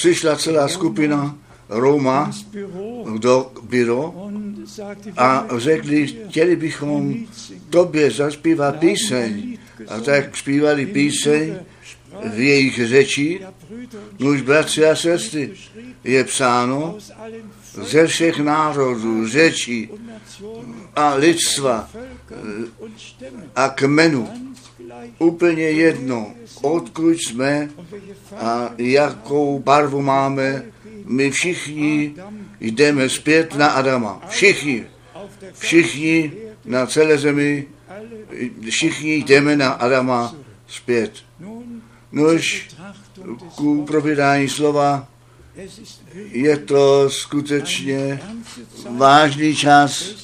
přišla celá skupina Roma do byro a řekli, chtěli bychom tobě zaspívat píseň. A tak zpívali píseň v jejich řeči. Nuž, bratři a sestry, je psáno ze všech národů, Nationen, a lidstva Stämmen a kmenu. Úplně jedno, odkud jsme a jakou barvu máme, my všichni jdeme zpět na Adama. Všichni, všichni na celé zemi, všichni jdeme na Adama zpět. Nož ku provědání slova je to skutečně vážný čas,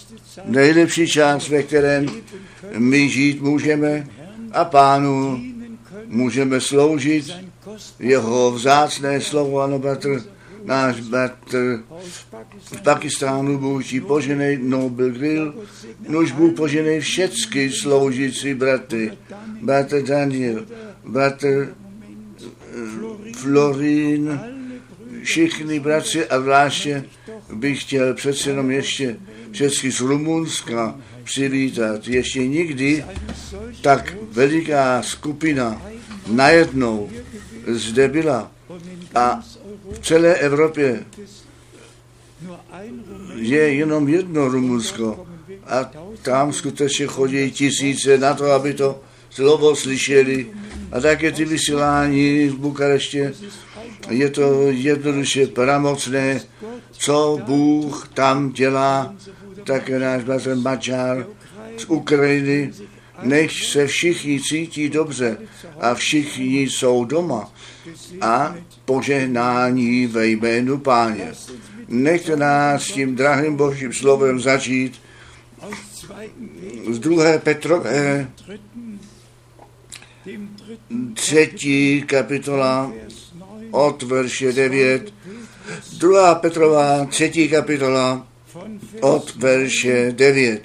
nejlepší čas, ve kterém my žít můžeme a pánu můžeme sloužit jeho vzácné slovo, ano, bratr, náš bratr v Pakistánu, ti poženej Nobel Grill, nuž Bůh poženej všecky sloužící bratry, bratr Daniel, bratr Florín, alle Brüder všichni bratři a zvláště bych chtěl přece jenom ještě všechny z Rumunska přivítat. Ještě nikdy tak veliká skupina najednou zde byla. A v celé Evropě je jenom jedno Rumunsko. A tam skutečně chodí tisíce na to, aby to slovo slyšeli. A také ty vysílání v Bukareště, je to jednoduše pramocné, co Bůh tam dělá, také náš bratr Mačár z Ukrajiny, nech se všichni cítí dobře a všichni jsou doma a požehnání ve jménu Páně. Nechte nás tím drahým božím slovem začít z druhé Petrové, třetí kapitola Vers 9 od verše 9. Druhá Petrová, třetí kapitola od verše 9.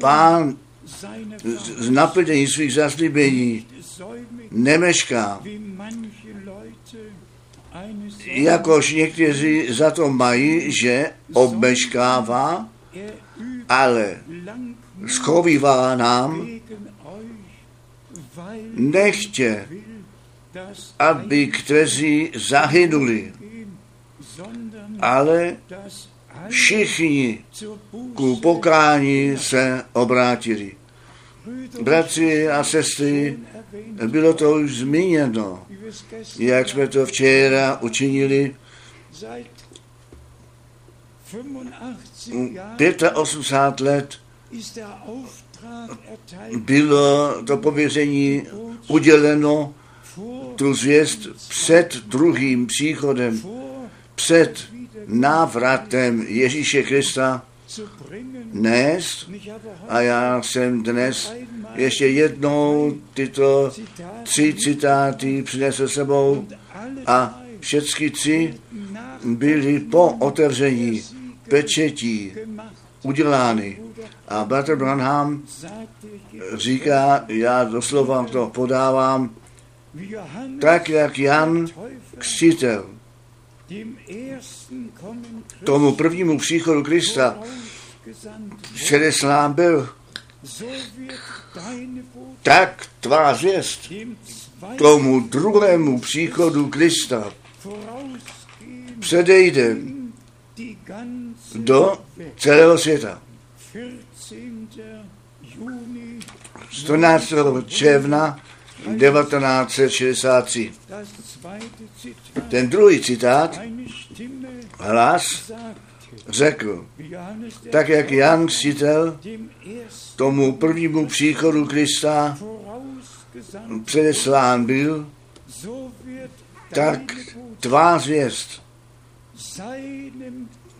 Pán z- naplnění svých zaslíbení nemešká, jakož někteří za to mají, že obmeškává, er ale schovívá nám, nechtě, dass aby kteří zahynuli, ale všichni ku pokání se obrátili. Bratři a sestry, bylo to už zmíněno, jak jsme to včera učinili. seit 85 Jahren 85 let bylo to pověření uděleno tu zvěst před druhým příchodem, před návratem Ježíše Krista nést. A já jsem dnes ještě jednou tyto tři citáty přinesl sebou a všechny tři byly po otevření pečetí udělány. A Bratr Branham říká, já doslova to podávám, tak jak Jan Křtitel tomu prvnímu příchodu Krista předeslán byl, tak tvá zvěst tomu druhému příchodu Krista předejde do celého světa. 14. Juni 14. června 1963. das zweite Zitat. Ten druhý citát, hlas, řekl, tak jak Jan ersten tomu prvnímu příchodu Krista předeslán byl, tak tvá zvěst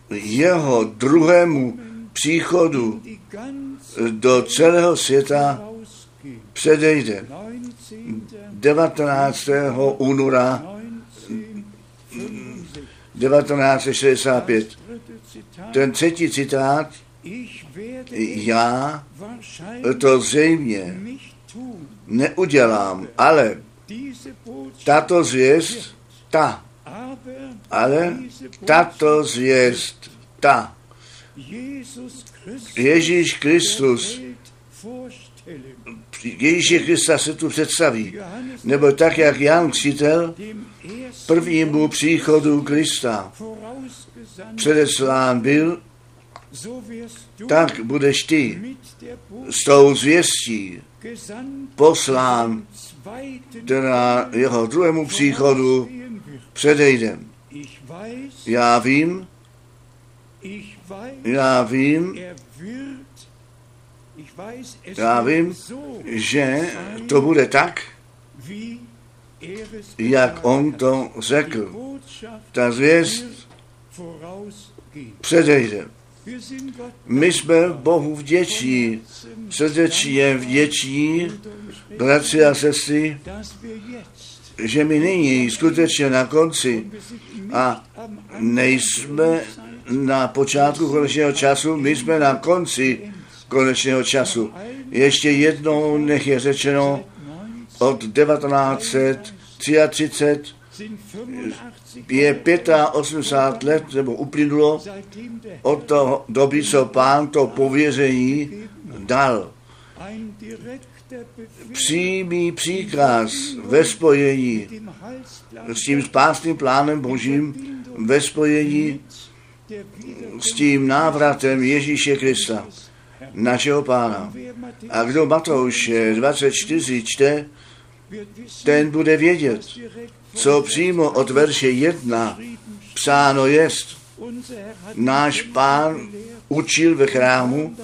jeho druhému příchodu do celého světa předejde 19. 19. února 1965. 1965. Dritte Zitat. Ten třetí citát, Já to zřejmě neudělám, ale tato zvěst, ta, ale tato zvěst, ta, Ježíš Kristus. Ježíše Krista se tu představí. Nebo tak, jak Jan ersten prvnímu příchodu Krista předeslán byl, tak budeš ty s tou zvěstí poslán, která jeho druhému příchodu předejde. Já vím, já vím, já vím, že to bude tak, jak on to řekl. Ta zvěst předejde. My jsme Bohu vděční, Herzen srdečně vděční, bratři a sestry, že my nyní skutečně na konci a nejsme na počátku konečného času, my jsme na konci konečného času. Ještě jednou nech je řečeno, 19 od 1933 sind 85 je 85 let, nebo uplynulo od toho doby, co pán to pověření dal. Přímý příkaz ve spojení s tím spásným plánem božím, ve spojení s tím návratem Ježíše Krista, našeho pána. A kdo Matouše 24 čte, wird wissen, ten bude vědět, co přímo od verše 1 psáno jest. Náš pán učil ve chrámu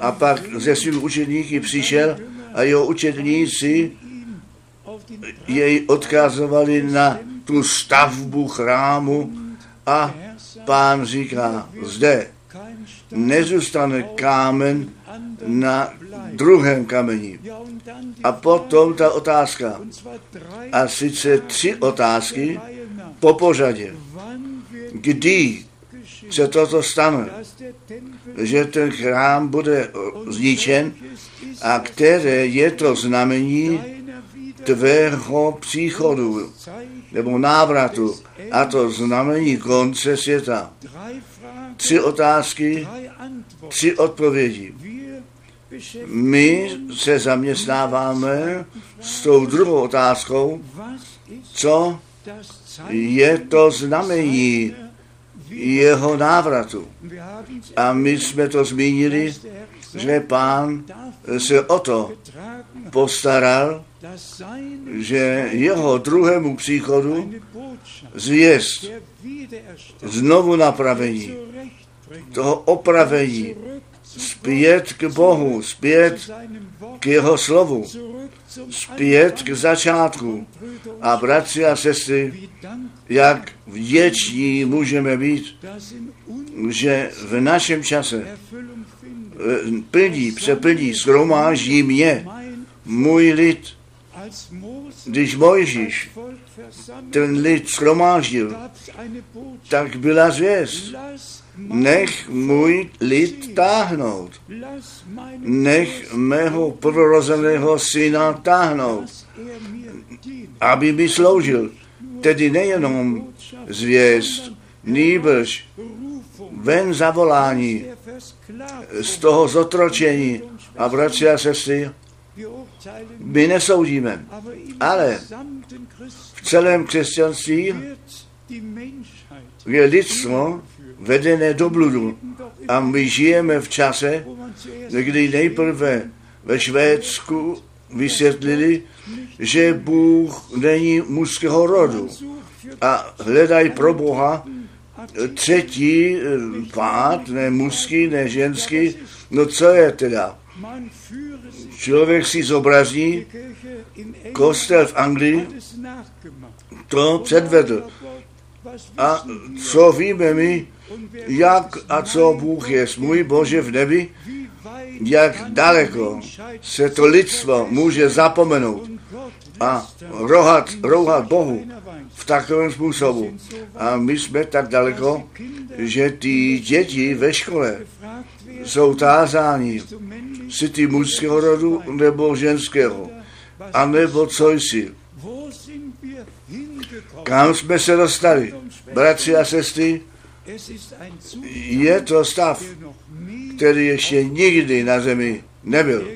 a pak ze svými učedníky přišel a jeho učedníci jej odkazovali na tu stavbu chrámu a pán říká, zde nezůstane kámen na druhém kameni. A potom ta otázka, a sice tři otázky po pořadě. Kdy se toto stane, že ten chrám bude zničen a které je to znamení tvého příchodu nebo návratu a to znamení konce světa. Tři otázky, tři odpovědi. My se zaměstnáváme s tou druhou otázkou, co je to znamení jeho návratu. A my jsme to zmínili, že pán se o to postaral, že jeho druhému příchodu zvěst znovu napravení, toho opravení, zpět k Bohu, zpět k jeho slovu, zpět k začátku. A bratři a sestry, jak vděční můžeme být, že v našem čase eh, plní, přeplní, schromáždí mě, můj lid, když Mojžíš ten lid Botschaft. tak byla zvěst. Nech můj lid táhnout. Nech mého prorozeného syna táhnout, aby mi sloužil. Tedy nejenom zvěst, nýbrž ven zavolání z toho zotročení. A bratři a sestry, my nesoudíme, Ale v celém křesťanství je lidstvo vedené do bludu. A my žijeme v čase, kdy nejprve ve Švédsku vysvětlili, že Bůh není mužského rodu a hledají pro Boha třetí eh, pád, ne mužský, ne ženský. No co je teda? Člověk si zobrazí kostel v Anglii, to předvedl. A co víme my, jak a co Bůh je, můj Bože v nebi, jak daleko se to lidstvo může zapomenout a rohat, rouhat Bohu v takovém způsobu. A my jsme tak daleko, že ty děti ve škole jsou tázáni, jsi ty mužského rodu nebo ženského, a nebo co jsi. Kam jsme se dostali? Bratři a sestry, je to stav, který ještě nikdy na zemi nebyl.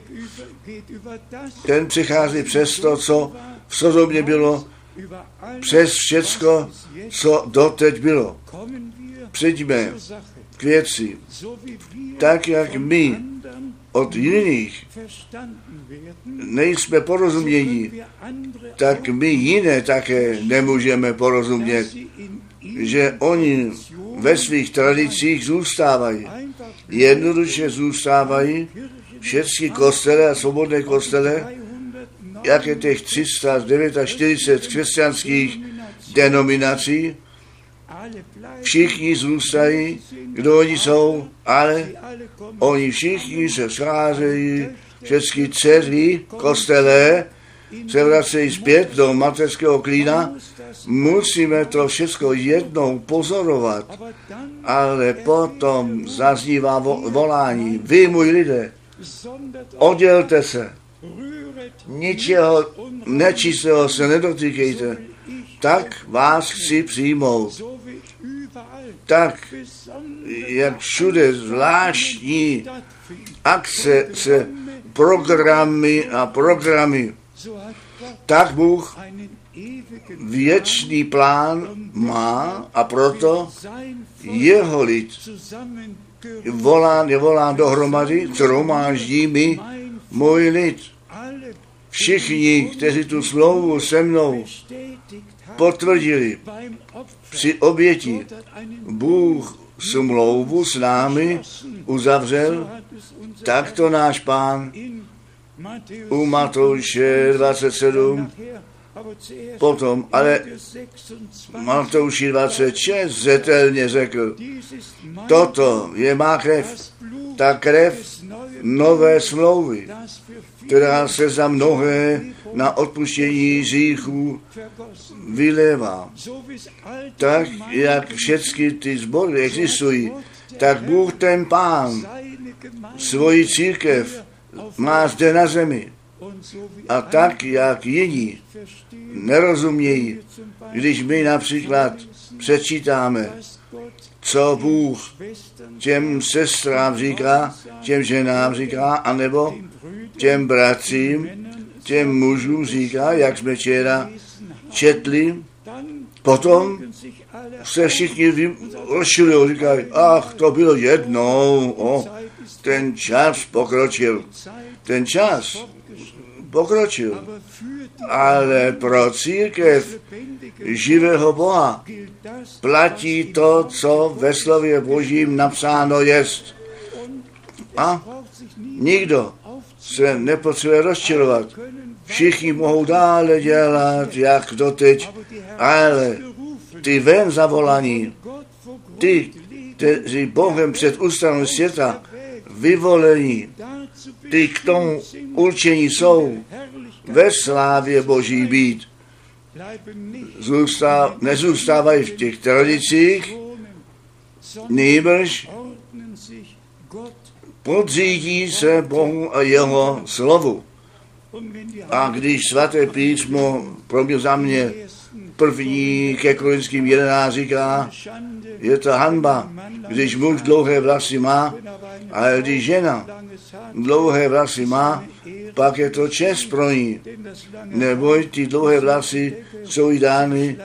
Ten přichází přes to, co v Sodomě bylo, přes všecko, co doteď bylo. Přijďme k věci, tak jak my od jiných nejsme porozumění, tak my jiné také nemůžeme porozumět, že oni ve svých tradicích zůstávají. Jednoduše zůstávají všechny kostele a svobodné kostele, 309 jak je těch 349 křesťanských denominací, všichni zůstají, kdo oni jsou, ale oni všichni se scházejí, všechny dceři kostele se vracejí zpět do mateřského klína, musíme to všechno jednou pozorovat, ale potom zaznívá vo- volání, vy můj lidé, oddělte se, ničeho nečistého se nedotýkejte, tak vás chci přijmout. Tak, jak všude zvláštní akce se programy a programy, tak Bůh věčný plán má a proto jeho lid volán, je volán dohromady, shromáždí mi můj lid. Všichni, kteří tu smlouvu se mnou potvrdili při oběti, Bůh smlouvu s námi uzavřel, tak to náš pán u Matouše 27, nachher, aber zuerst potom, ale Matthäus 26. Matouši 26 zetelně řekl, toto je má krev, ta krev nové smlouvy, která se za mnohé na odpuštění vergossen. vylévá. Tak, jak všechny ty sbory existují, tak Bůh ten pán svoji církev má zde na zemi. A tak, jak jiní nerozumějí, když my například přečítáme, co Bůh těm sestrám říká, těm ženám říká, anebo těm bratřím, těm mužům říká, jak jsme včera četli, potom se všichni rozčilují, říkají, ach, to bylo jednou, o, ten čas pokročil, ten čas pokročil, ale pro církev živého Boha platí to, co ve slově Božím napsáno jest. A nikdo se nepotřebuje rozčilovat. Všichni mohou dále dělat, jak doteď, ale ty ven zavolaní, ty, kteří Bohem před ústavem světa vyvolení, ty k tomu určení jsou ve slávě Boží být. Zůstav, nezůstávají v těch tradicích, Gott. podřídí se Bohu a jeho slovu. A když svaté písmo pro mě za mě první ke Korinským 11 říká, je to hanba, když muž dlouhé vlasy má, ale když žena dlouhé vlasy má, pak je to čest pro ní. Neboť ty dlouhé vlasy jsou jí dány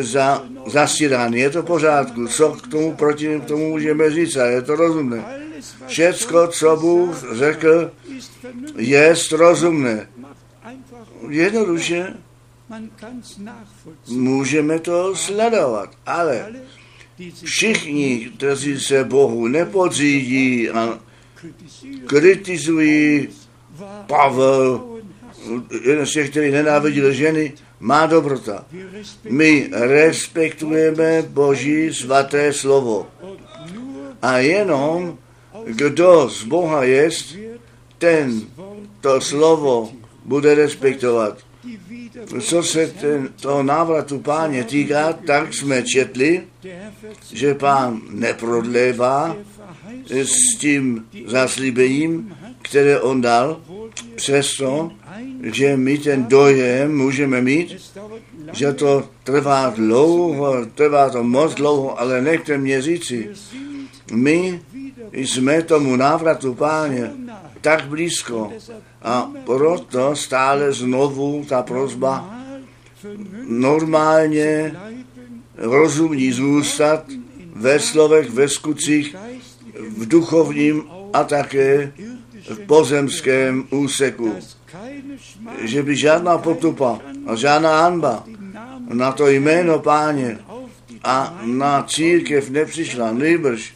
za, zastírány. Je to pořádku. Co k tomu proti tomu můžeme říct? A je to rozumné. Všecko, co Bůh řekl, je rozumné. Jednoduše můžeme to sledovat, ale všichni, kteří se Bohu nepodřídí a kritizují Pavel, jeden z těch, který nenáviděl ženy, má dobrota. My respektujeme Boží svaté slovo. A jenom kdo z Boha jest, ten to slovo bude respektovat. Co se ten, toho návratu páně týká, tak jsme četli, že pán neprodlévá s tím zaslíbením, které on dal, přesto, že my ten dojem můžeme mít, že to trvá dlouho, trvá to moc dlouho, ale nechte mě říci, my jsme tomu návratu páně tak blízko a proto stále znovu ta prozba normálně rozumní zůstat ve slovech, ve skutcích, v duchovním a také v pozemském úseku. Že by žádná potupa a žádná hanba na to jméno páně a na církev nepřišla, nejbrž,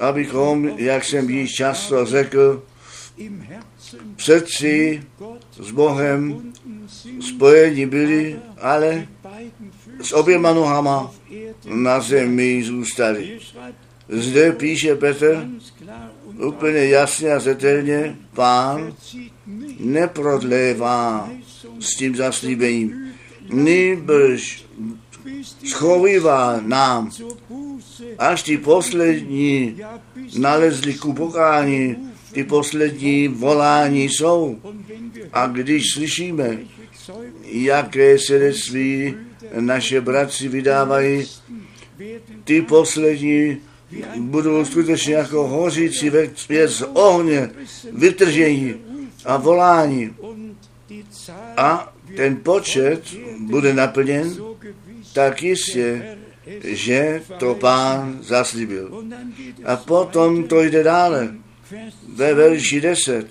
abychom, jak jsem již často řekl, srdci s Bohem spojení byli, ale s oběma nohama na zemi zůstali. Zde píše Petr úplně jasně a zetelně, pán neprodlévá s tím zaslíbením, nýbrž schovívá nám, až ty poslední nalezli ku pokání, ty poslední volání jsou. A když slyšíme, jaké svědectví naše bratři vydávají, ty poslední budou skutečně jako hořící věc z ohně, vytržení a volání. A ten počet bude naplněn tak jistě, že to pán zaslíbil. A potom to jde dále. Ve verši 10.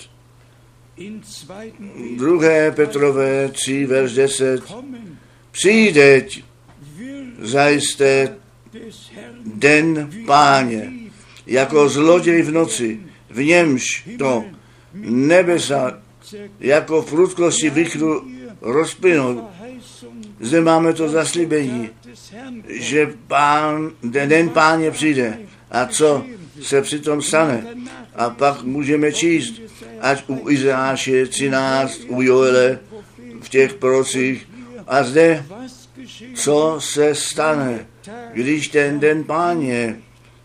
Druhé Petrové 3, verš 10. Přijdeť zajisté den páně, jako zloděj v noci, v němž to nebesa jako v prudkosti vychru rozplynou. Zde máme to zaslíbení, že pán, den páně přijde. A co se přitom stane? A pak můžeme číst, ať u Izáše 13, u Joele, v těch prorocích. A zde, co se stane, když ten den páně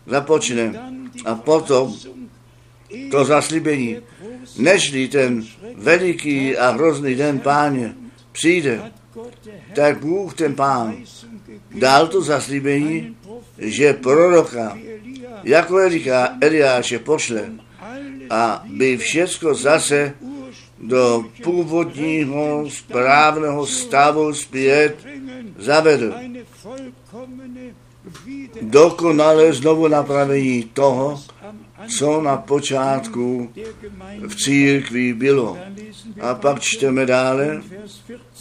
započne. A potom to zaslíbení, nežli ten veliký a hrozný den páně přijde, tak Bůh, ten pán, dal to zaslíbení, že proroka, jako Elika, Eliáše pošle, a by všecko zase do původního správného stavu zpět zavedl. Dokonale znovu napravení toho, co na počátku v církvi bylo. A pak čteme dále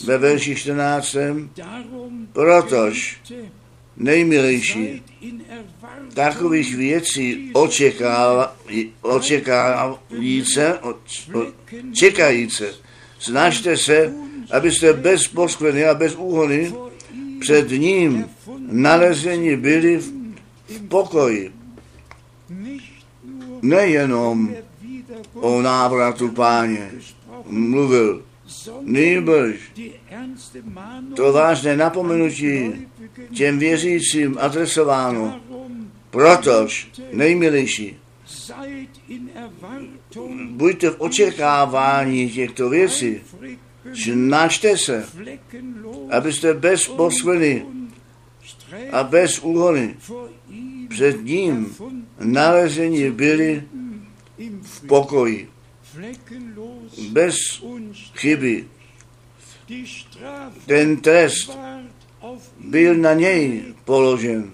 ve verši 14. Protož nejmilejší takových věcí očekávajíce, čekajíce. Snažte se, abyste bez poskvrny a bez úhony před ním nalezení byli v pokoji. Nejenom o návratu páně mluvil, nejbrž to vážné napomenutí těm věřícím adresováno, protož nejmilejší, buďte v očekávání těchto věcí, snažte se, abyste bez posveny a bez úhony před ním nalezení byli v pokoji, bez chyby. Ten trest byl na něj položen,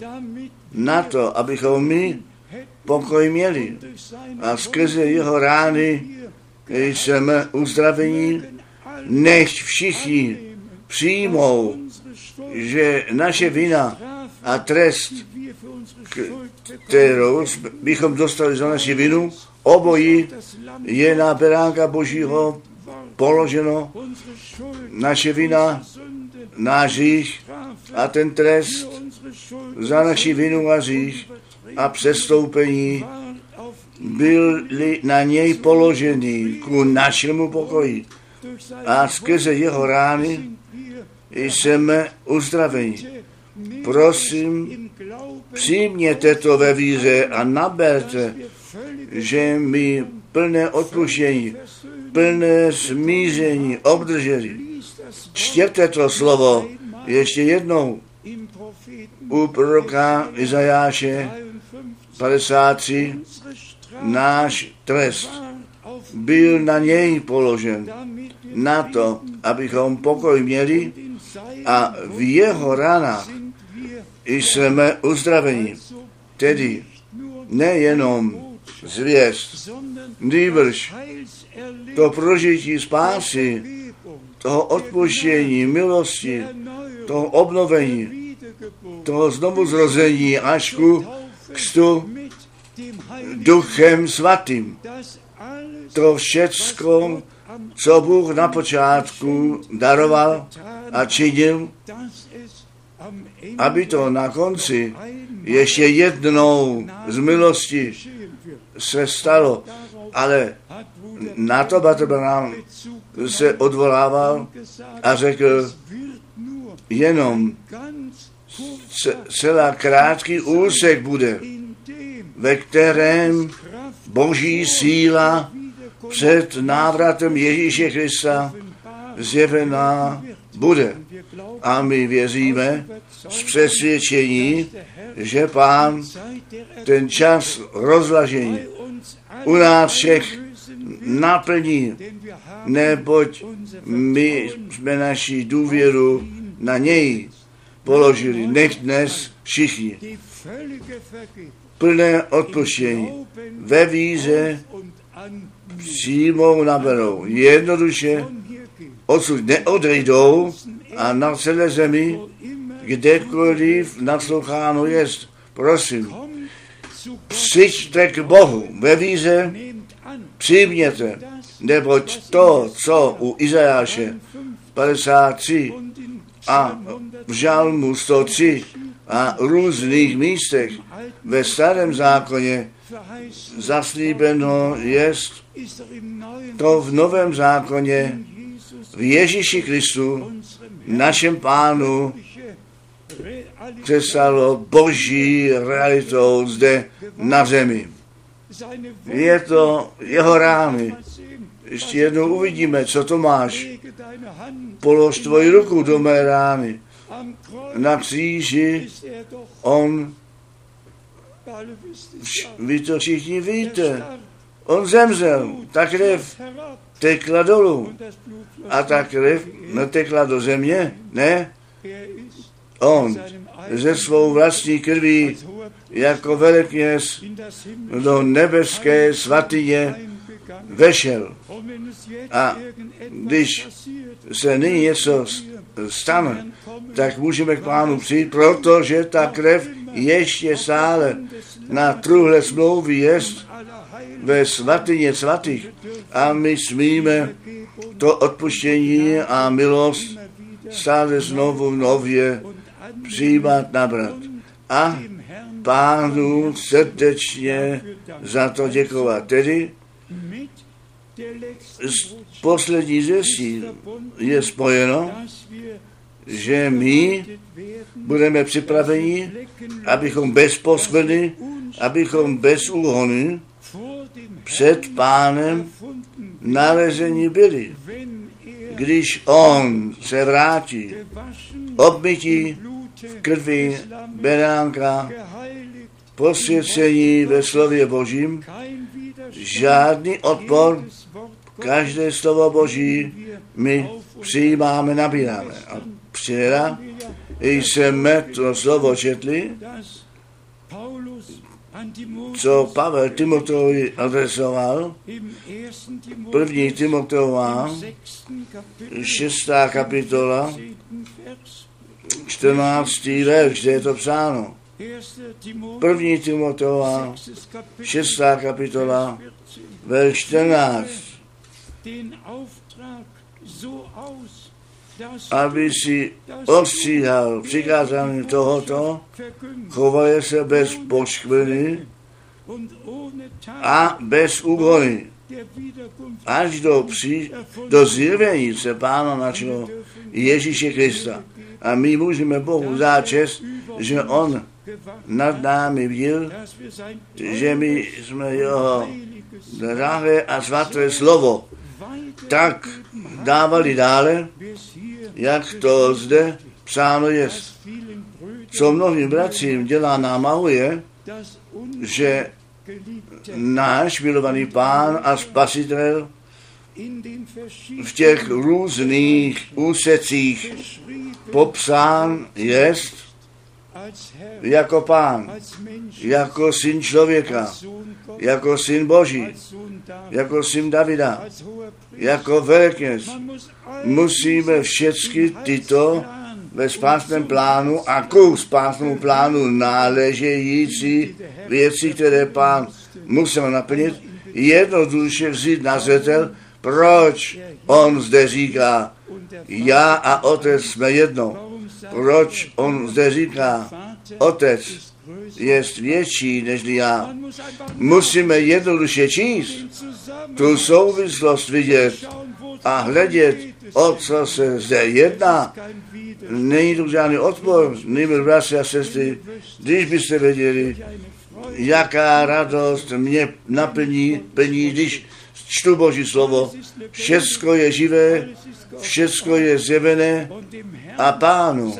na to, abychom my pokoj měli. A skrze jeho rány jsme uzdravení, nech všichni přijmou, že naše vina a trest, kterou bychom dostali za naši vinu, obojí je na beránka Božího položeno. Naše vina, náš a ten trest za naši vinu a hřích a přestoupení byly na něj položeny ku našemu pokoji. A skrze jeho rány jsme uzdraveni. Prosím, přijměte to ve víře a naberte že my plné odpuštění, plné smíření obdrželi. Čtěte to slovo ještě jednou u proroka Izajáše 53. Náš trest byl na něj položen, na to, abychom pokoj měli a v jeho ranách jsme uzdraveni. Tedy nejenom zvěst, nýbrž to prožití spásy, toho odpuštění, milosti, toho obnovení, toho znovu zrození až ku kstu duchem svatým. To všecko, co Bůh na počátku daroval a činil, aby to na konci ještě jednou z milosti se stalo, ale na to Batebranám se odvolával a řekl, jenom celá krátký úsek bude, ve kterém boží síla před návratem Ježíše Krista zjevená bude. A my věříme z přesvědčení, že Pán ten čas rozlažení u nás všech naplní, neboť my jsme naši důvěru na něj položili. Nech dnes všichni plné odpuštění ve víze přijmou naberou. Jednoduše odsud neodejdou a na celé zemi, kdekoliv nasloucháno jest, prosím, přijďte k Bohu ve víze, přijměte, neboť to, co u Izajáše 53 a v Žalmu 103 a různých místech ve starém zákoně zaslíbeno jest to v novém zákoně v Ježíši Kristu, našem pánu, se stalo boží realitou zde na zemi. Je to jeho rámy. Ještě jednou uvidíme, co to máš. Polož tvoji ruku do mé rány. Na kříži on, vy to všichni víte, on zemřel, ta krev tekla dolů a ta krev netekla do země, ne? On ze svou vlastní krví jako velekněz do nebeské svatyně vešel. A když se nyní něco stane, tak můžeme k pánu přijít, protože ta krev ještě stále na truhle smlouvy jest ve svatyně svatých a my smíme to odpuštění a milost stále znovu nově přijímat, nabrat. A pánu srdečně za to děkovat. Tedy s poslední řeší je spojeno, že my budeme připraveni, abychom bez poskvrny, abychom bez úhony před pánem nalezení byli. Když on se vrátí, obmytí v krvi beránka, posvěcení ve slově Božím, žádný odpor, každé slovo Boží my přijímáme, nabíráme. A včera jsme to slovo četli, co Pavel Timoteovi adresoval, první Timoteová, šestá kapitola, 14. verš, kde je to psáno. První Timoteová, šestá kapitola, verš 14. Aby si ostříhal přikázání tohoto, chovaje se bez poškvrny a bez úhony, až do, při, do zjevení se Pána našeho Ježíše Krista. A my můžeme Bohu záčest, že On nad námi sein že my jsme jeho drahé a svaté slovo tak dávali dále, jak to zde psáno je. Co mnohým bratřím dělá námahu je, že náš milovaný pán a spasitel v těch různých úsecích popsán jest jako pán, jako syn člověka, jako syn Boží, jako syn Davida, jako velkněz. Musíme všechny tyto ve spásném plánu a ku spásnému plánu náležející věci, které pán musel naplnit, jednoduše vzít na zřetel, proč on zde říká, já a otec jsme jedno. Proč on zde říká, otec je větší než já. Musíme jednoduše číst, tu souvislost vidět a hledět, o co se zde jedná. Není tu žádný odpor, nejmil bratři a sestry, když byste věděli, jaká radost mě naplní, plní, když čtu Boží slovo. Všecko je živé, všecko je zjevené a pánu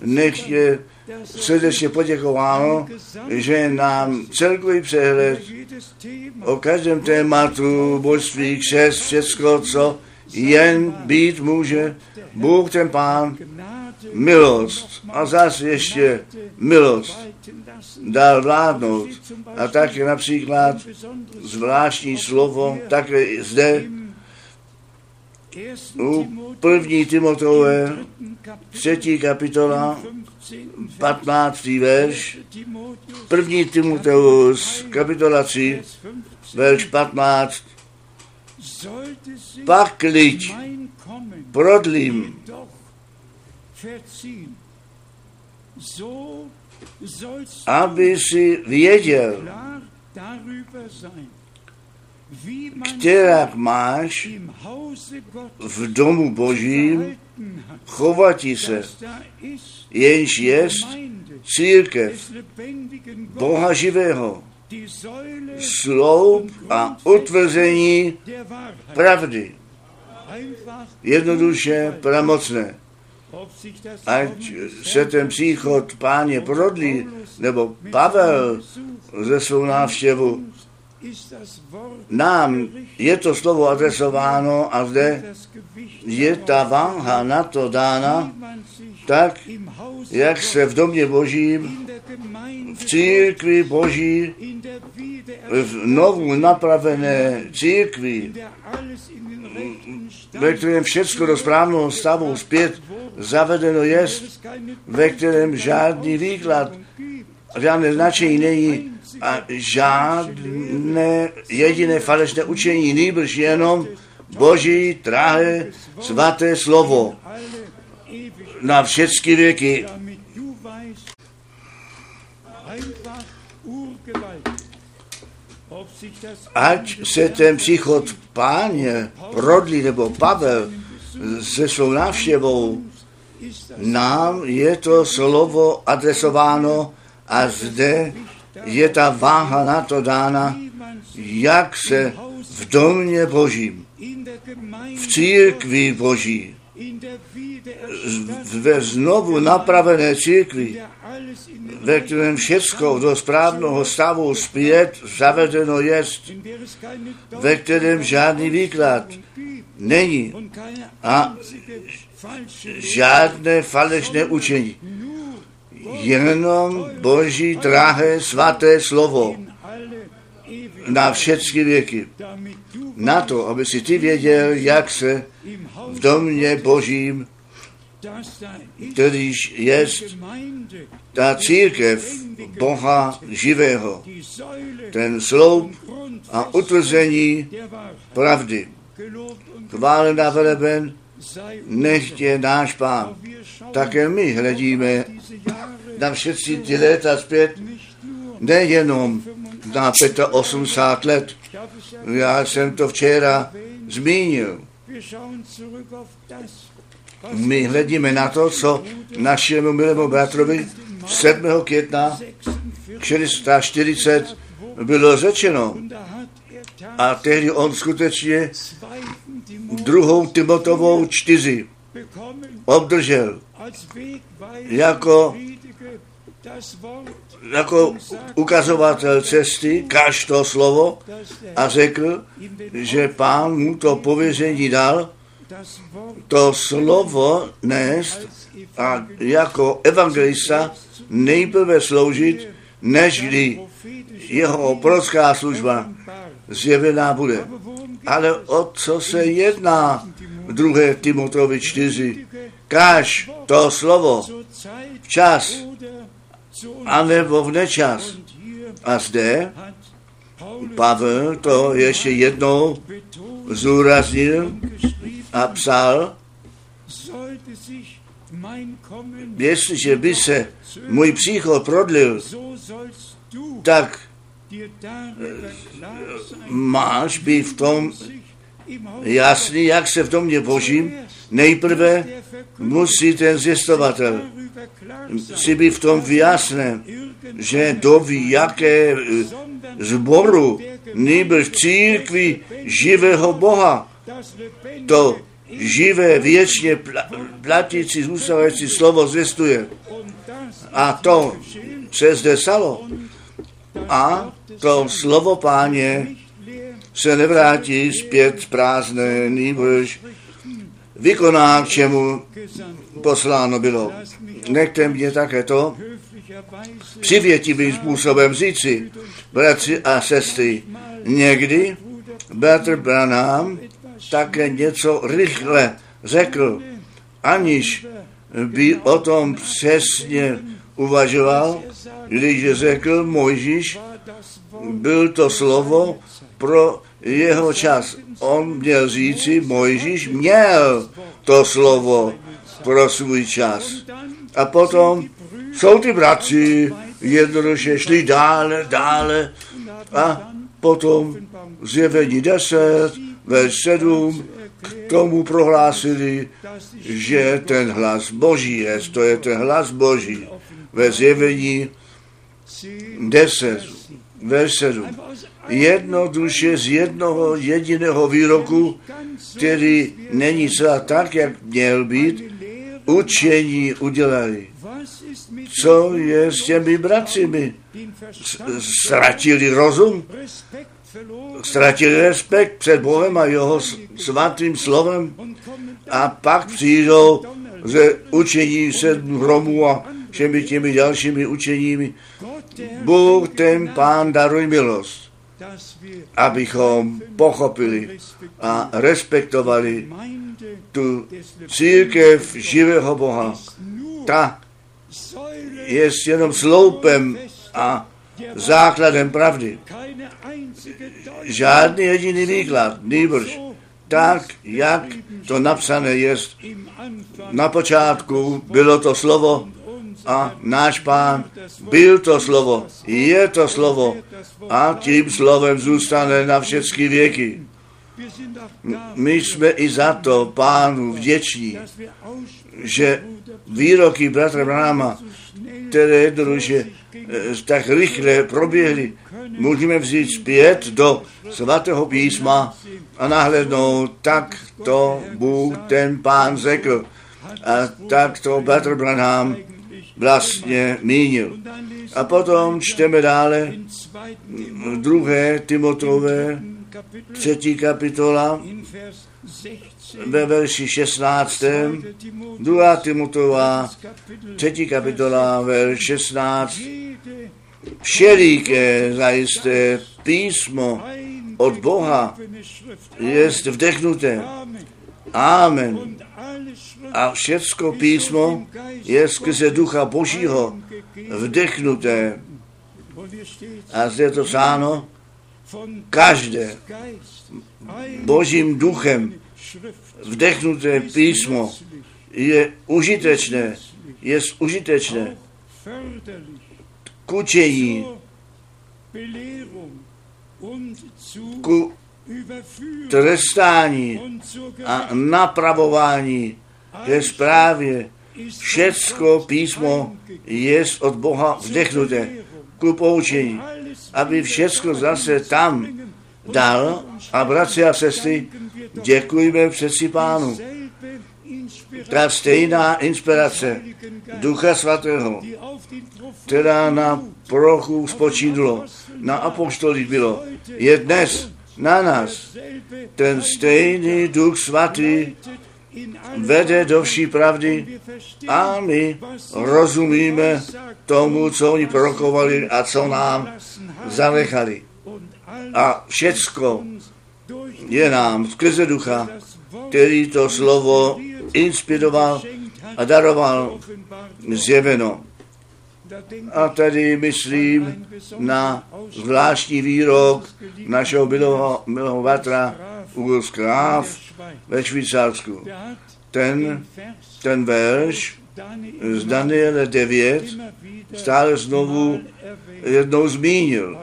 nech je srdečně poděkováno, že nám celkový přehled o každém tématu, božství, křest, všecko, co jen být může, Bůh ten Pán, milost a zase ještě milost dal vládnout. A také například zvláštní slovo, také zde u první Timotové, třetí kapitola, 15. verš, první Timoteus, kapitola 3, verš 15, pak kliď prodlím, aby si věděl, kterak máš v domu božím chovati se, jenž jest církev Boha živého, sloup a utvrzení pravdy. Jednoduše pramocné. Ať se ten příchod páně prodlí, nebo Pavel ze svou návštěvu, nám je to slovo adresováno a zde je ta váha na to dána, tak, jak se v domě božím, v církvi boží, v novou napravené církvi, ve kterém všecko do správného stavu zpět zavedeno jest, ve kterém žádný výklad, žádné značení není a žádné jediné falešné učení, nýbrž jenom Boží drahé svaté slovo na všechny věky. Ať se ten příchod páně prodlí, nebo Pavel se svou návštěvou, nám je to slovo adresováno a zde je ta váha na to dána, jak se v domě božím, v církvi boží, ve znovu napravené církvi, ve kterém všecko do správného stavu zpět zavedeno jest, ve kterém žádný výklad není a žádné falešné učení. Jenom Boží drahé svaté slovo na všechny věky. Na to, aby si ty věděl, jak se v domě Božím, kterýž jest ta církev Boha živého, ten sloup a utvrzení pravdy. Chválen a veleben, nechtě náš pán. Také my hledíme na všetci ty léta zpět, nejenom na 85 let. Já jsem to včera zmínil. My hledíme na to, co našemu milému bratrovi 7. května 640 bylo řečeno. A tehdy on skutečně druhou Timotovou čtyři obdržel Jako- jako ukazovatel cesty, kaž to slovo a řekl, že pán mu to pověření dal, to slovo nést a jako evangelista nejprve sloužit, nežli prophetische jeho prorocká služba zjevená bude. Ale o co se jedná 2. Timotovi 4? Káž to slovo včas, anebo v nečas. A zde Pavel to ještě jednou zúraznil a psal, jestliže by se můj příchod prodlil, tak sein, máš být v tom jasný, jak se v domě božím. Nejprve musí ten zjistovatel si být v tom irgendeine že doví, jaké eh, zboru, nýbrž církvi živého Boha, to živé, věčně pla- platící, zůstávající slovo zvěstuje. A to se zde stalo. A to slovo páně se nevrátí zpět prázdné, nýbrž vykoná, k čemu posláno bylo. Nechte mě také to přivětivým způsobem říci, bratři a sestry, někdy bratr Branham také něco rychle řekl, aniž by o tom přesně uvažoval, když řekl Mojžíš, byl to slovo pro jeho čas. On měl říci, Mojžíš měl to slovo pro svůj čas. A potom jsou ty bratři jednoduše šli dále, dále a potom zjevení 10, ve 7 k tomu prohlásili, že ten hlas Boží je, to je ten hlas Boží. Ve zjevení 10, ve 7. Jednoduše z jednoho jediného výroku, který není celá tak, jak měl být, učení udělali. Co je s těmi bratřimi? Ztratili rozum? Ztratili respekt před Bohem a jeho svatým slovem? A pak přijdou ze učení sedm hromů a všemi těmi dalšími učeními. Bůh ten pán daruj milost, abychom pochopili a respektovali tu církev živého Boha. Ta je jenom sloupem a základem pravdy. Žádný jediný výklad, nýbrž tak, jak to napsané je. Na počátku bylo to slovo a náš pán byl to slovo, je to slovo a tím slovem zůstane na všechny věky. My jsme i za to pánu vděční, že výroky bratra Brahma, které jednoduše eh, tak rychle proběhly, můžeme vzít zpět do svatého písma a nahlednout, tak to Bůh ten pán řekl. A tak to bratr Branham vlastně mínil. A potom čteme dále in 2. v druhé Timotové, třetí kapitola, in Vers 16 ve verši 16. 2. Timotheus Druhá Timotová, třetí kapitola, verš 16. jede Všeliké zajisté písmo od Boha jest vdechnuté. Amen. A všecko písmo je skrze ducha Božího vdechnuté. A zde je to psáno, von každé Božím duchem vdechnuté písmo je užitečné, je užitečné k učení, ku trestání a napravování že správě všecko písmo je od Boha vdechnuté ku poučení, aby všecko zase tam dal. A bratři a sestry, děkujeme přeci pánu. Ta stejná inspirace Ducha Svatého, která na prochu spočínulo, na apoštolích bylo, je dnes na nás. Ten stejný Duch Svatý vede do vší pravdy a my rozumíme tomu, co oni prorokovali a co nám zanechali. A všecko je nám skrze ducha, který to slovo inspiroval a daroval zjeveno. A tady myslím na zvláštní výrok našeho milého, milého Vatra Ugo Skráv ve Švýcarsku. Ten, ten verš z Daniele 9 stále znovu jednou zmínil.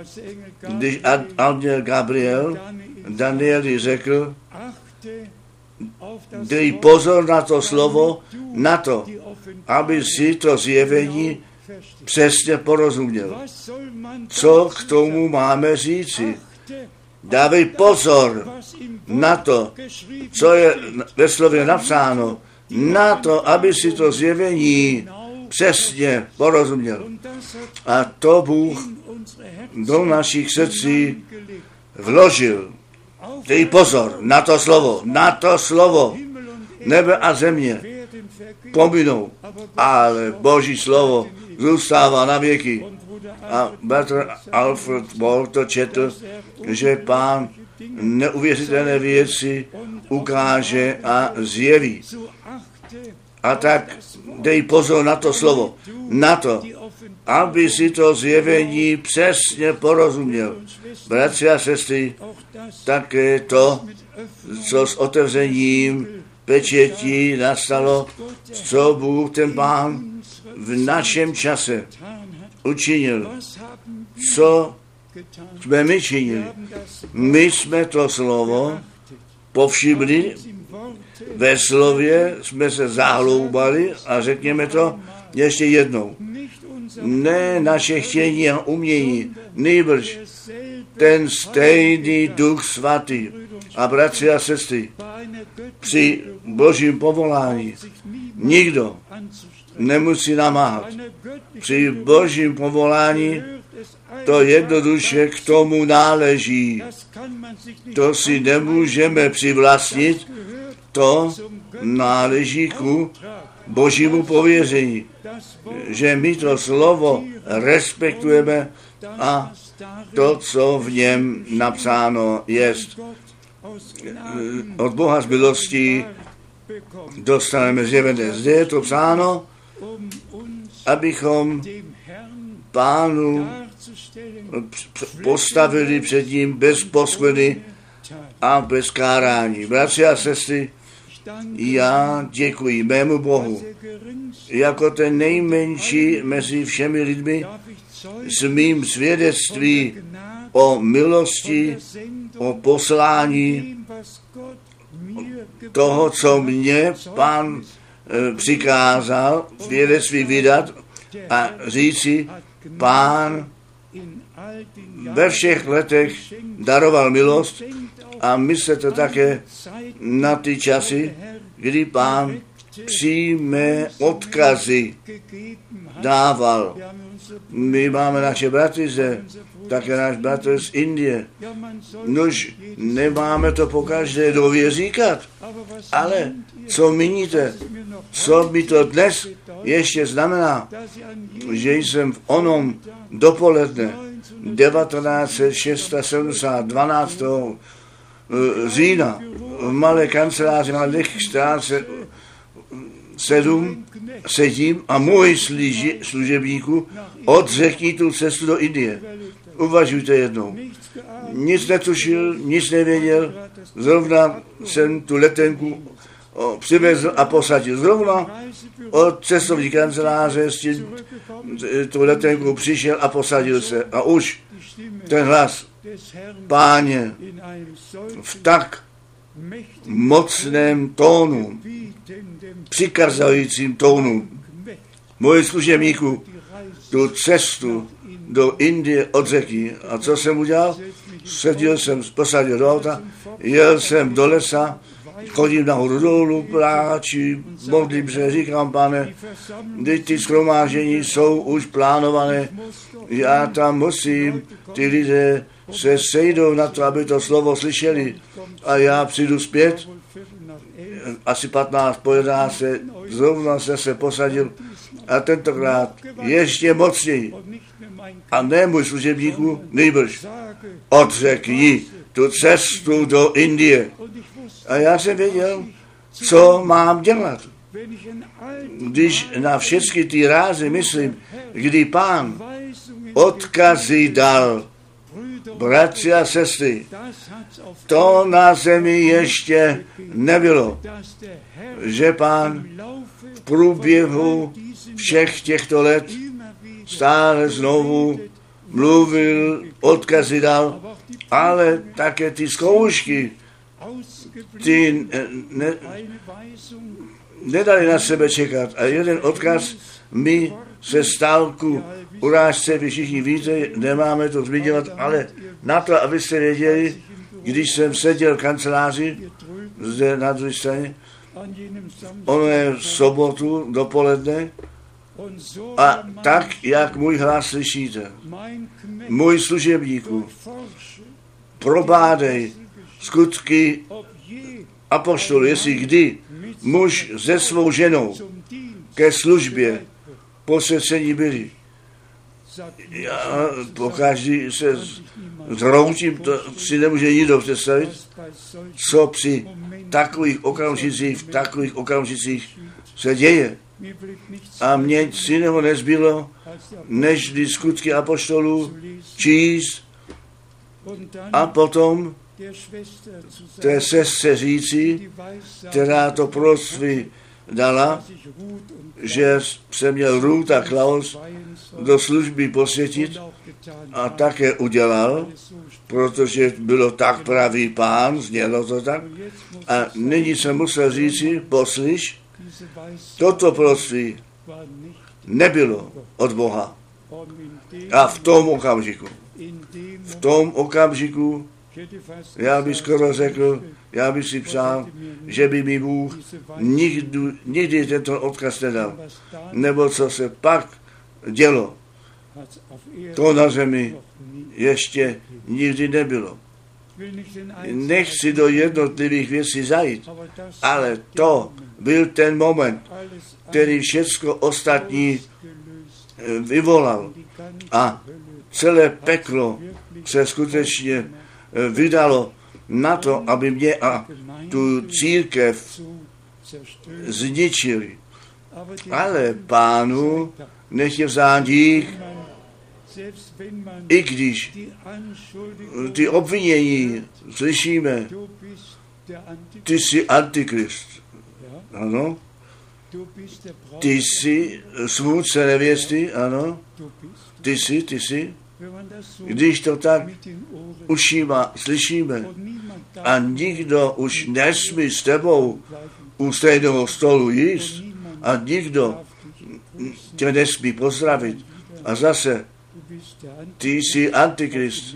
Když Anděl Gabriel Danieli řekl, dej pozor na to slovo, na to, aby si to zjevení přesně porozuměl. Co k tomu máme říci? Dávej pozor na to, co je ve slově napsáno, na to, aby si to zjevení přesně porozuměl. A to Bůh do našich srdcí vložil. Dej pozor na to slovo, na to slovo. Nebe a země pominou, ale Boží slovo zůstává na věky. A bratr Alfred Moore to četl, že pán neuvěřitelné věci ukáže a zjeví. A tak dej pozor na to slovo, na to, aby si to zjevení přesně porozuměl. Bratři a sestry, také to, co s otevřením pečetí nastalo, co Bůh ten Pán v našem čase učinil. Co jsme my činili? My jsme to slovo povšimli, ve slově jsme se zahloubali a řekněme to ještě jednou. Ne naše chtění a umění, nejbrž ten stejný duch svatý. A bratři a sestry, při božím povolání nikdo nemusí namáhat. Při božím povolání to jednoduše k tomu náleží. To si nemůžeme přivlastnit, to náleží ku božímu pověření, že my to slovo respektujeme a to, co v něm napsáno je. Od Boha z milostí dostaneme zjevené. Zde je to psáno, abychom pánu postavili před ním bez poskvrny a bez kárání. Bratři a sestry, já děkuji mému Bohu, jako ten nejmenší mezi všemi lidmi, s mým svědectví o milosti, o poslání toho, co mě pán přikázal svědectví vydat a říci, pán ve všech letech daroval milost a myslete také na ty časy, kdy pán přímé odkazy dával. My máme naše bratry také náš bratr z Indie. Nož nemáme to po každé dově říkat, ale co míníte, co by to dnes ještě znamená, že jsem v onom dopoledne 1970, 12. října v malé kanceláři na Lechštráce 7 sedím a můj služebníku odřekni tu cestu do Indie. Uvažujte jednou. Nic netušil, nic nevěděl, zrovna jsem tu letenku přivezl a posadil. Zrovna od cestovní kanceláře s tím tu letenku přišel a posadil se. A už ten hlas, páně, v tak mocném tónu, přikazajícím tónu. Moje služebníku, tu cestu do Indie od řeky. A co jsem udělal? Seděl jsem, posadil do auta, jel jsem do lesa, chodím nahoru dolů, pláči, modlím se, říkám, pane, teď ty schromážení jsou už plánované, já tam musím, ty lidé se sejdou na to, aby to slovo slyšeli a já přijdu zpět, asi 15 po 11 zrovna se se posadil a tentokrát ještě mocněji. A ne můj služebníku, nejbrž odřekni tu cestu do Indie. A já jsem věděl, co mám dělat. Když na všechny ty rázy myslím, kdy pán odkazy dal, bratři a sestry, to na zemi ještě nebylo, že pán v průběhu všech těchto let stále znovu mluvil, odkazy dal, ale také ty zkoušky, ty ne, nedali na sebe čekat. A jeden odkaz mi se stal ku urážce, vy všichni víte, nemáme to zmiňovat, ale na to, abyste věděli, když jsem seděl v kanceláři, zde na druhé straně, ono je v sobotu dopoledne, a tak, jak můj hlas slyšíte, můj služebníku, probádej skutky apostolů, jestli kdy muž se svou ženou ke službě posvěcení byli. Já pokaždý se zhroutím, to si nemůže nikdo představit, co při takových okamžicích, v takových okamžicích se děje. A mně nic jiného nezbylo, než skutky apoštolů číst a potom té sestře říci, která to proství dala, že se měl Ruth a Klaus do služby posvětit a také udělal, protože bylo tak pravý pán, znělo to tak. A nyní se musel říci, poslyš, toto proství nebylo od Boha. A v tom okamžiku, v tom okamžiku, já bych skoro řekl, já bych si přál, že by mi Bůh nikdy, nikdy tento odkaz nedal. Nebo co se pak dělo, to na zemi ještě nikdy nebylo. Nechci do jednotlivých věcí zajít, ale to byl ten moment, který všechno ostatní eh, vyvolal. A celé peklo se skutečně eh, vydalo na to, aby mě a tu církev zničili. Ale pánu nech je vzán dík, i když ty obvinění slyšíme, ty jsi antikrist. Ano. Ty jsi svůdce nevěsty, ano. Ty jsi, ty jsi. Když to tak ušíma slyšíme a nikdo už nesmí s tebou u stejného stolu jíst a nikdo tě nesmí pozdravit. A zase ty jsi antikrist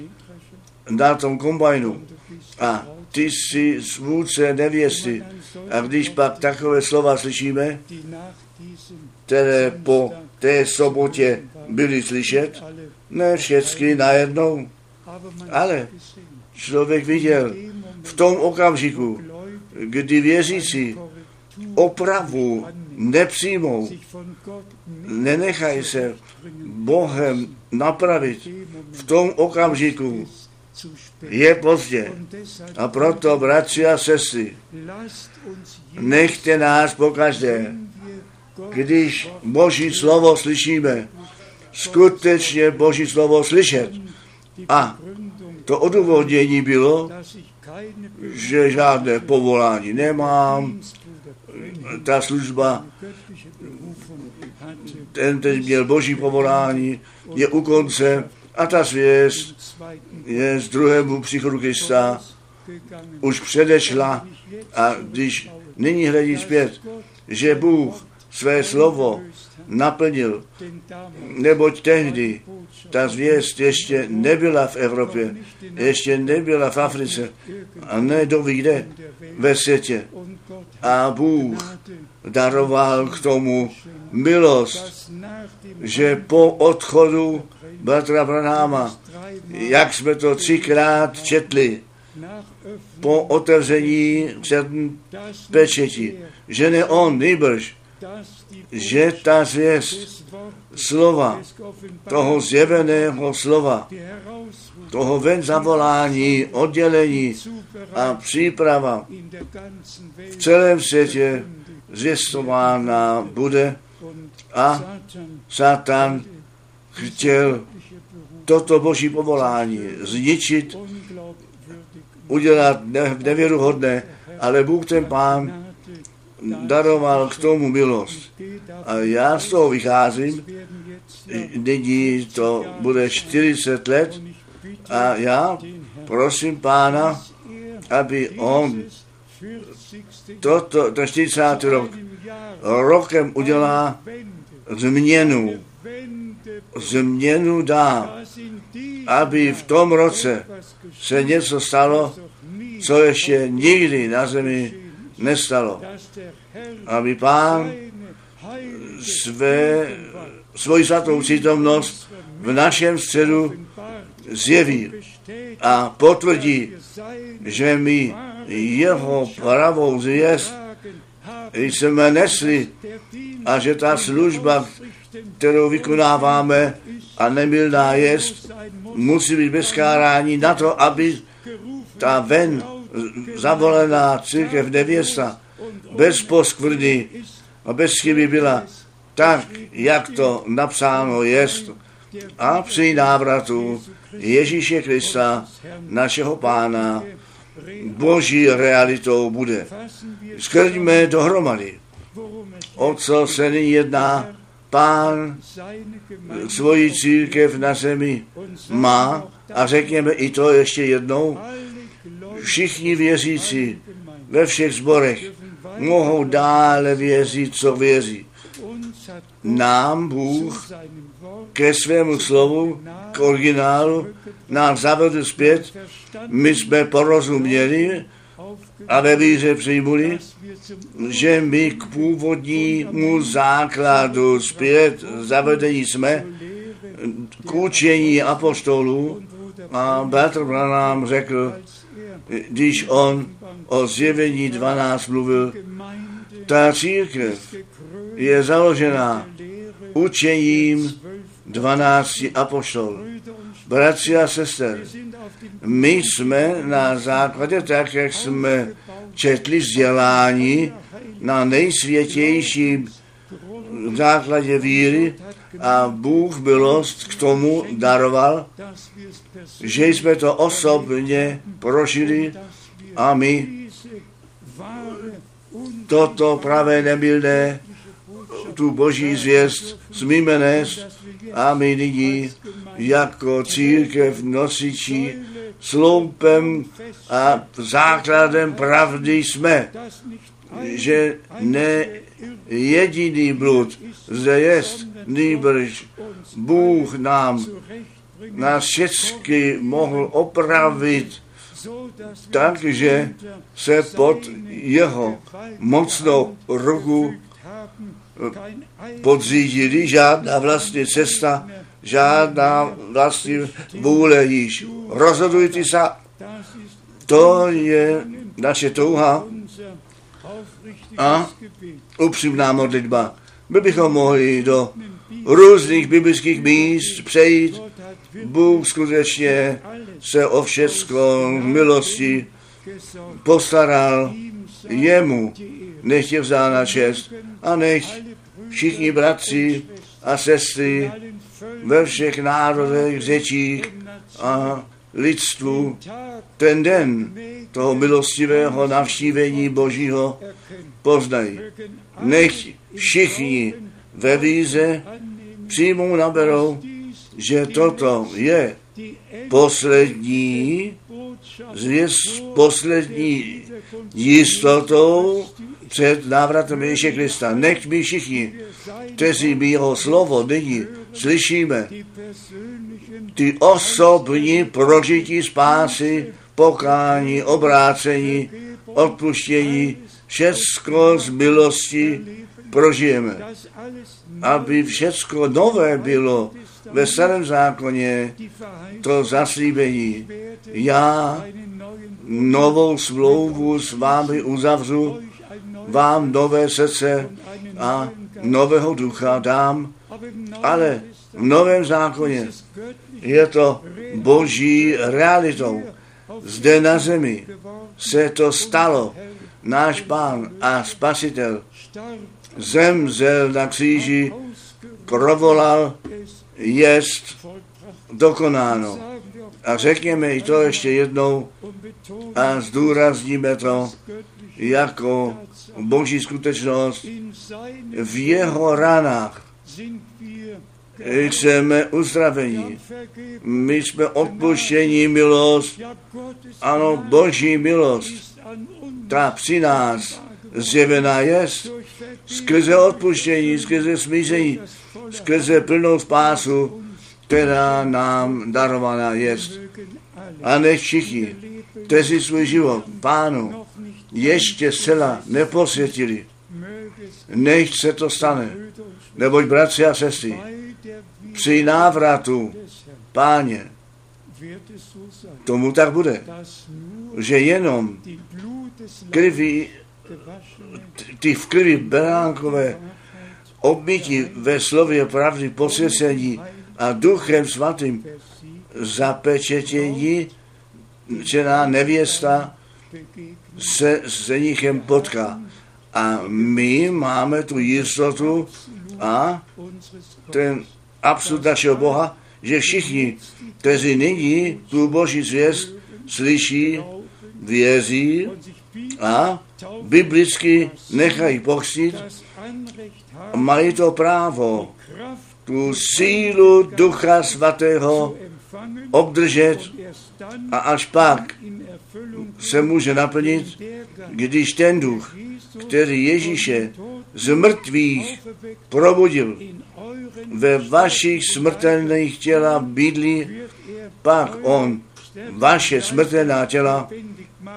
na tom kombajnu a ty jsi svůdce nevěsty. A když pak takové slova slyšíme, které po té sobotě byly slyšet, ne všechny najednou, ale člověk viděl v tom okamžiku, kdy věřící opravu nepřijmou, nenechají se Bohem napravit v tom okamžiku, je pozdě. A proto, bratři a sestry, nechte nás pokaždé, když Boží slovo slyšíme, skutečně Boží slovo slyšet. A to odůvodnění bylo, že žádné povolání nemám, ta služba, ten teď měl boží povolání, je u konce a ta zvěst je z druhému příchodu Krista už předešla a když nyní hledí zpět, že Bůh své slovo naplnil, neboť tehdy ta zvěst ještě nebyla v Evropě, ještě nebyla v Africe a ne do kde ve světě. A Bůh daroval k tomu milost, že po odchodu bratra Branáma, jak jsme to třikrát četli, po otevření sedm pečeti, že ne on, nejbrž, že ta zvěst slova, toho zjeveného slova, toho ven zavolání, oddělení a příprava v celém světě zvěstována bude a Satan chtěl toto boží povolání zničit, udělat nevěruhodné, ale Bůh ten pán daroval k tomu milost. A já z toho vycházím, nyní to bude 40 let a já prosím pána, aby on toto, to 40. rok, rokem udělá změnu, změnu dá, aby v tom roce se něco stalo, co ještě nikdy na zemi nestalo. Aby pán své, svoji svatou přítomnost v našem středu zjeví a potvrdí, že my jeho pravou zvěst jsme nesli a že ta služba, kterou vykonáváme a nemilná jest, musí být bez kárání na to, aby ta ven zavolená církev nevěsta bez poskvrny a bez chyby byla tak, jak to napsáno jest. A při návratu Ježíše Krista, našeho pána, boží realitou bude. Skrďme dohromady. O co se nyní jedná? Pán svoji církev na zemi má a řekněme i to ještě jednou. Všichni věřící ve všech zborech mohou dále věřit, co věří. Nám Bůh ke svému slovu, k originálu, nám zavedl zpět, my jsme porozuměli a ve víře přijmuli, že my k původnímu základu zpět zavedení jsme k učení apostolů a Petr nám řekl, když on o zjevení 12 mluvil, ta církev je založená učením 12 apoštolů. Bratři a sester, my jsme na základě tak, jak jsme četli vzdělání na nejsvětějším základě víry a Bůh milost k tomu daroval, že jsme to osobně prožili a my toto pravé nemilné, tu boží zvěst smíme nést a my nyní jako církev nosiči sloupem a základem pravdy jsme, že ne jediný blud zde jest, nýbrž Bůh nám nás všechny mohl opravit takže se pod jeho mocnou ruku podřídili žádná vlastní cesta, žádná vlastní vůle již. Rozhodujte se, to je naše touha a upřímná modlitba. My bychom mohli do různých biblických míst přejít. Bůh skutečně se o všecko milosti postaral jemu, nech je vzána čest a nech všichni bratři a sestry ve všech národech, řečích a lidstvu ten den toho milostivého navštívení Božího poznají. Nech všichni ve víze přijmou naberou, že toto je poslední s poslední jistotou před návratem Ježíše Krista. Nech my všichni, kteří my jeho slovo nyní slyšíme, ty osobní prožití spásy, pokání, obrácení, odpuštění, všecko z milosti prožijeme. Aby všecko nové bylo ve starém zákoně, to zaslíbení. Já novou smlouvu s vámi uzavřu, vám nové srdce a nového ducha dám, ale v novém zákoně je to boží realitou. Zde na zemi se to stalo. Náš pán a spasitel zemřel na kříži, provolal, jest dokonáno. A řekněme i to ještě jednou a zdůrazníme to jako boží skutečnost. V jeho ranách jsme uzdravení. My jsme odpuštění milost. Ano, boží milost. Ta při nás zjevená jest skrze odpuštění, skrze smíření, skrze plnou spásu, která nám darovaná jest. A nech všichni, kteří svůj život pánu ještě zcela neposvětili, nech se to stane. Neboť bratři a sestry, při návratu páně, tomu tak bude, že jenom krví, ty v krvi beránkové obmytí ve slově pravdy posvěcení a duchem svatým zapečetění, čená nevěsta se s ženichem potká. A my máme tu jistotu a ten absurd našeho Boha, že všichni, kteří nyní tu Boží zvěst slyší, věří a biblicky nechají pokřtít, mají to právo tu sílu Ducha Svatého obdržet a až pak se může naplnit, když ten duch, který Ježíše z mrtvých probudil, ve vašich smrtelných těla bydlí, pak on vaše smrtelná těla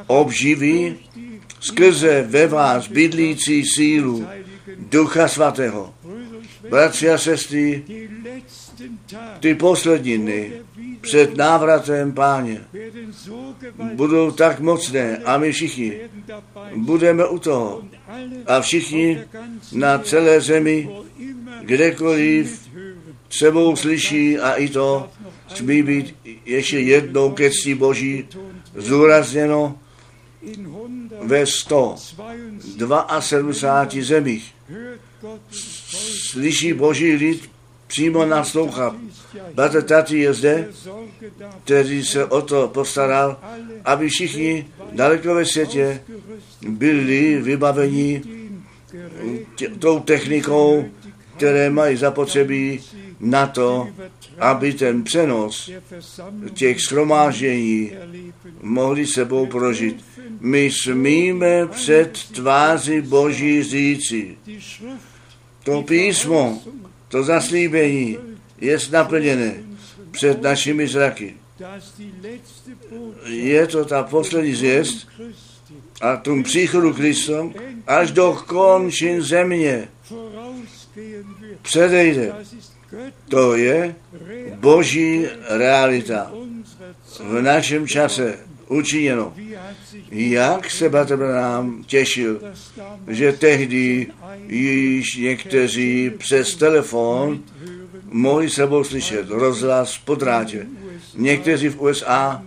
obživí skrze ve vás bydlící sílu Ducha Svatého. Bratři a sestry, ty poslední dny před návratem páně budou tak mocné a my všichni budeme u toho. A všichni na celé zemi, kdekoliv sebou slyší a i to smí být ještě jednou ke cti Boží zúrazněno ve 172 zemích. Slyší Boží lid přímo naslouchat. Bratr Tati je zde, který se o to postaral, aby všichni daleko ve světě byli vybaveni tě, tou technikou, které mají zapotřebí na to, aby ten přenos těch schromáždění mohli sebou prožít. My smíme před tváři Boží říci. To písmo, to zaslíbení je naplněné před našimi zraky. Je to ta poslední zvěst a tom příchodu Kristom až do končin země předejde. To je boží realita v našem čase učiněno. Jak se nám těšil, že tehdy již někteří přes telefon mohli sebou slyšet rozhlas po drátě. Někteří v USA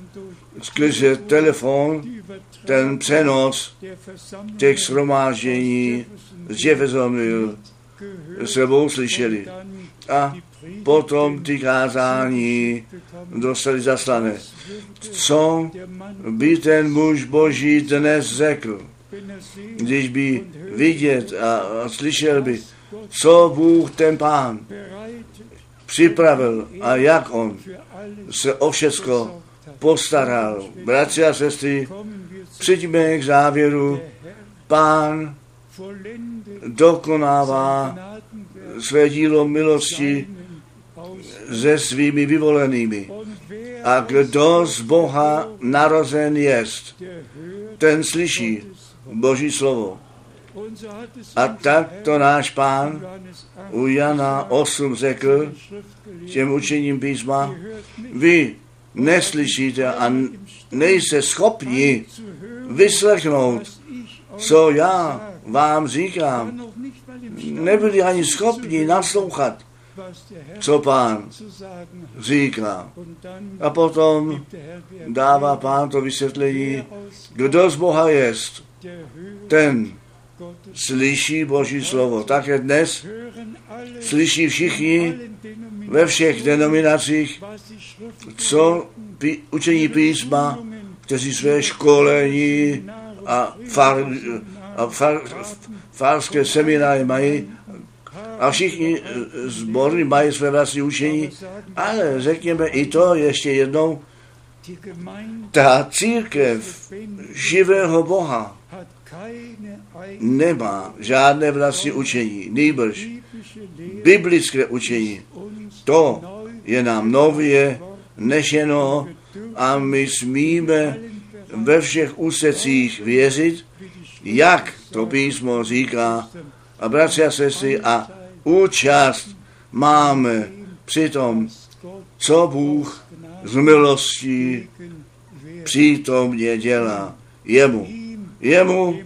skrze telefon ten přenos těch shromáždění z Jeffersonville sebou slyšeli. A potom ty kázání dostali zaslané. Co by ten muž boží dnes řekl, když by vidět a, a slyšel by, co Bůh ten pán připravil a jak on se o všecko postaral. Bratři a sestry, přijďme k závěru. Pán dokonává své dílo milosti se svými vyvolenými. A kdo z Boha narozen jest, ten slyší Boží slovo. A tak to náš pán u Jana 8 řekl těm učením písma, vy neslyšíte a nejste schopni vyslechnout, co já vám říkám. Nebyli ani schopni naslouchat, co pán říká. A potom dává pán to vysvětlení, kdo z Boha jest, ten slyší Boží slovo. Také dnes slyší všichni ve všech denominacích, co pí, učení písma, kteří své školení a, far, a far, farské semináře mají a všichni zbory mají své vlastní učení, ale řekněme i to ještě jednou, ta církev živého Boha nemá žádné vlastní učení, nejbrž biblické učení. To je nám nově nešeno a my smíme ve všech úsecích věřit, jak to písmo říká. A bratři a sestry, a účast máme při tom, co Bůh z milostí přítomně dělá jemu. Jemu,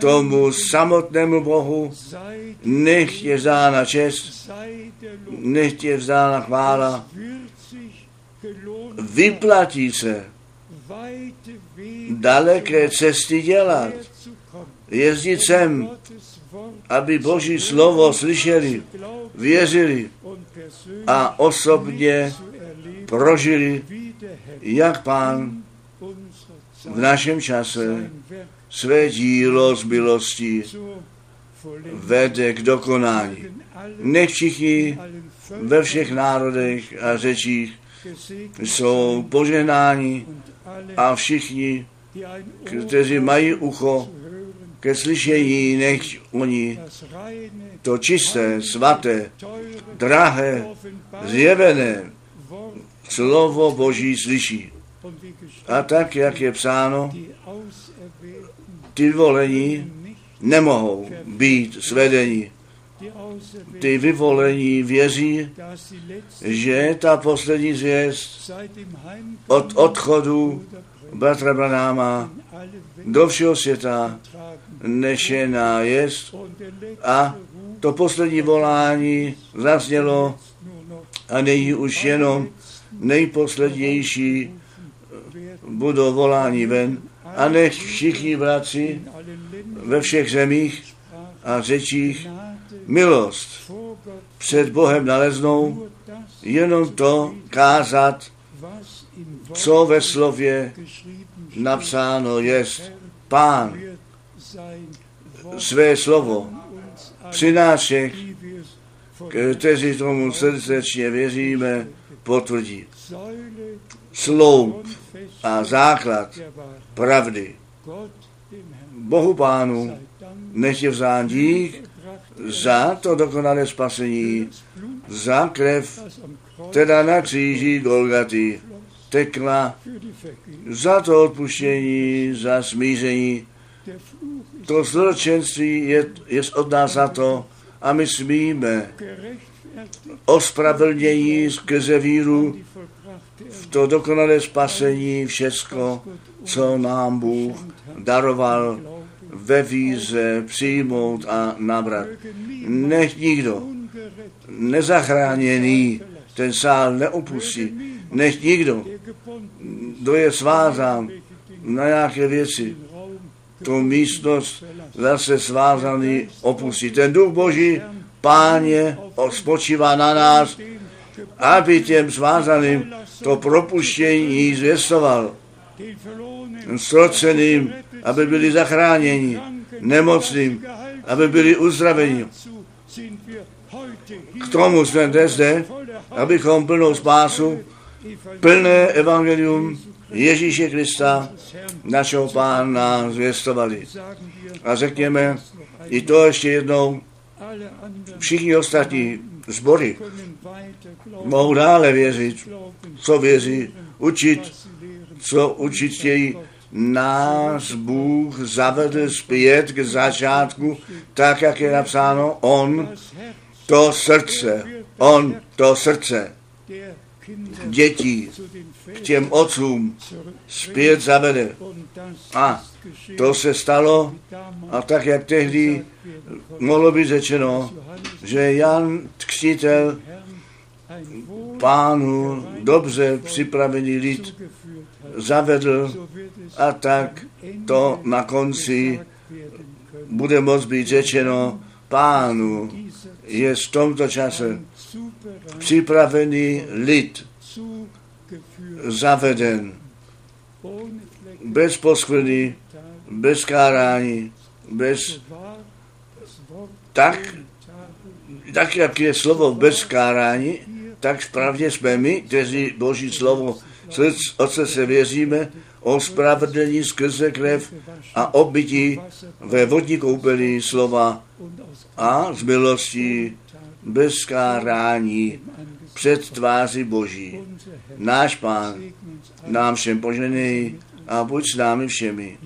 tomu samotnému Bohu, nech je vzána čest, nech je vzána chvála, vyplatí se daleké cesty dělat, jezdit sem, aby Boží slovo slyšeli, věřili a osobně prožili, jak Pán v našem čase své dílo z milosti vede k dokonání. Nech všichni ve všech národech a řečích jsou požehnáni a všichni, kteří mají ucho ke slyšení, nech oni to čisté, svaté, drahé, zjevené slovo Boží slyší. A tak, jak je psáno, ty volení nemohou být svedení. Ty vyvolení věří, že ta poslední zvěst od odchodu bratra Branáma do všeho světa nešená jest a to poslední volání zaznělo a není už jenom nejposlednější budou volání ven a nech všichni bratři ve všech zemích a řečích milost před Bohem naleznou, jenom to kázat, co ve slově napsáno jest. Pán své slovo přinášek, kteří tomu srdečně věříme, potvrdí. Sloup a základ pravdy. Bohu Pánu nech je vzán dík za to dokonalé spasení, za krev, teda na kříži Golgaty tekla, za to odpuštění, za smíření. To zločenství je, je od nás za to a my smíme ospravedlnění skrze víru v to dokonalé spasení, všecko, co nám Bůh daroval ve víze přijmout a nabrat. Nech nikdo nezachráněný ten sál neopustí. Nech nikdo, kdo je svázán na nějaké věci, tu místnost zase svázaný opustí. Ten duch Boží, páně, spočívá na nás, aby těm svázaným to propuštění zvěstoval. Sroceným, aby byli zachráněni, nemocným, aby byli uzdraveni. K tomu jsme zde, abychom plnou spásu, plné evangelium Ježíše Krista, našeho pána, zvěstovali. A řekněme i to ještě jednou, všichni ostatní sbory mohou dále věřit, co věří, učit, co učit chtějí. Nás Bůh zavedl zpět k začátku, tak, jak je napsáno, On to srdce, On to srdce dětí k těm otcům zpět zavede. A to se stalo a tak, jak tehdy mohlo být řečeno, že Jan Křtitel pánu dobře připravený lid zavedl a tak to na konci bude moct být řečeno pánu je v tomto čase připravený lid zaveden. Bez poskvrny, bez kárání, bez tak, tak, jak je slovo bez kárání, tak správně jsme my, kteří Boží slovo od se věříme, o spravedlení skrze krev a obytí ve vodní koupelí slova a z milostí bez kárání před tváří Boží. Náš Pán nám všem poženej a buď s námi všemi.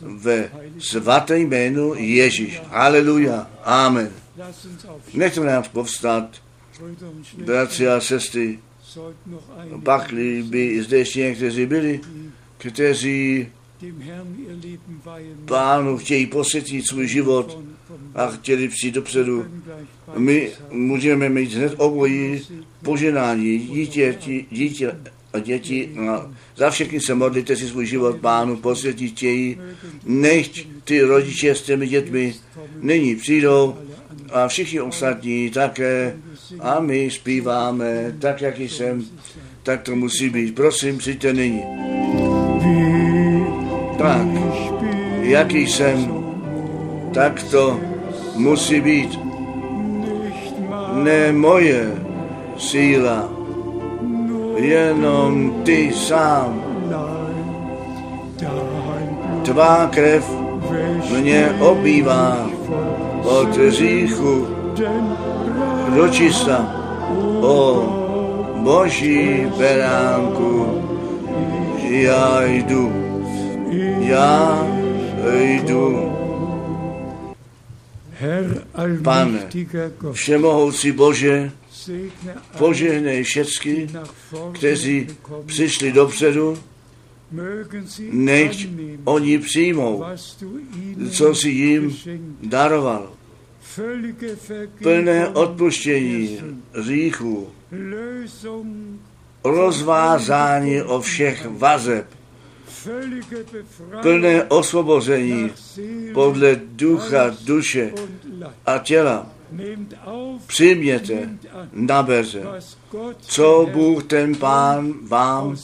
Ve svaté jménu Ježíš. Haleluja. Amen. Nechte nás povstat, bratři a sestry, pakli by zde ještě někteří byli, kteří pánu chtějí posvětit svůj život a chtěli přijít dopředu. My můžeme mít hned obojí poženání dítě, dítě a děti. A za všechny se modlíte si svůj život pánu posvětit chtějí. Nechť ty rodiče s těmi dětmi nyní přijdou a všichni ostatní také a my zpíváme tak, jak jsem, tak to musí být. Prosím, přijďte nyní. Tak, jaký jsem, tak to musí být. Ne moje síla, jenom ty sám. Tvá krev mě obývá od říchu do čista. O Boží beránku, já jdu, já jdu. Pane, všemohoucí Bože, požehnej všecky, kteří přišli dopředu, nechť oni přijmou, co si jim daroval. Plné odpuštění říchů, rozvázání o všech vazeb, plné osvobození podle ducha, duše a těla. Přijměte, naberte, co Bůh ten Pán vám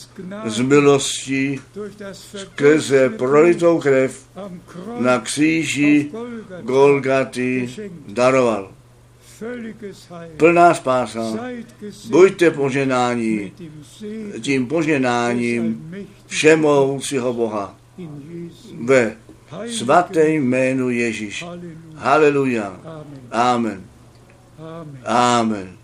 z milostí skrze prolitou krev na kříži Golgaty daroval. Plná spása. Buďte poženáni tím poženáním všemohoucího Boha ve svaté jménu Ježíš. Haleluja. Amen. Amen.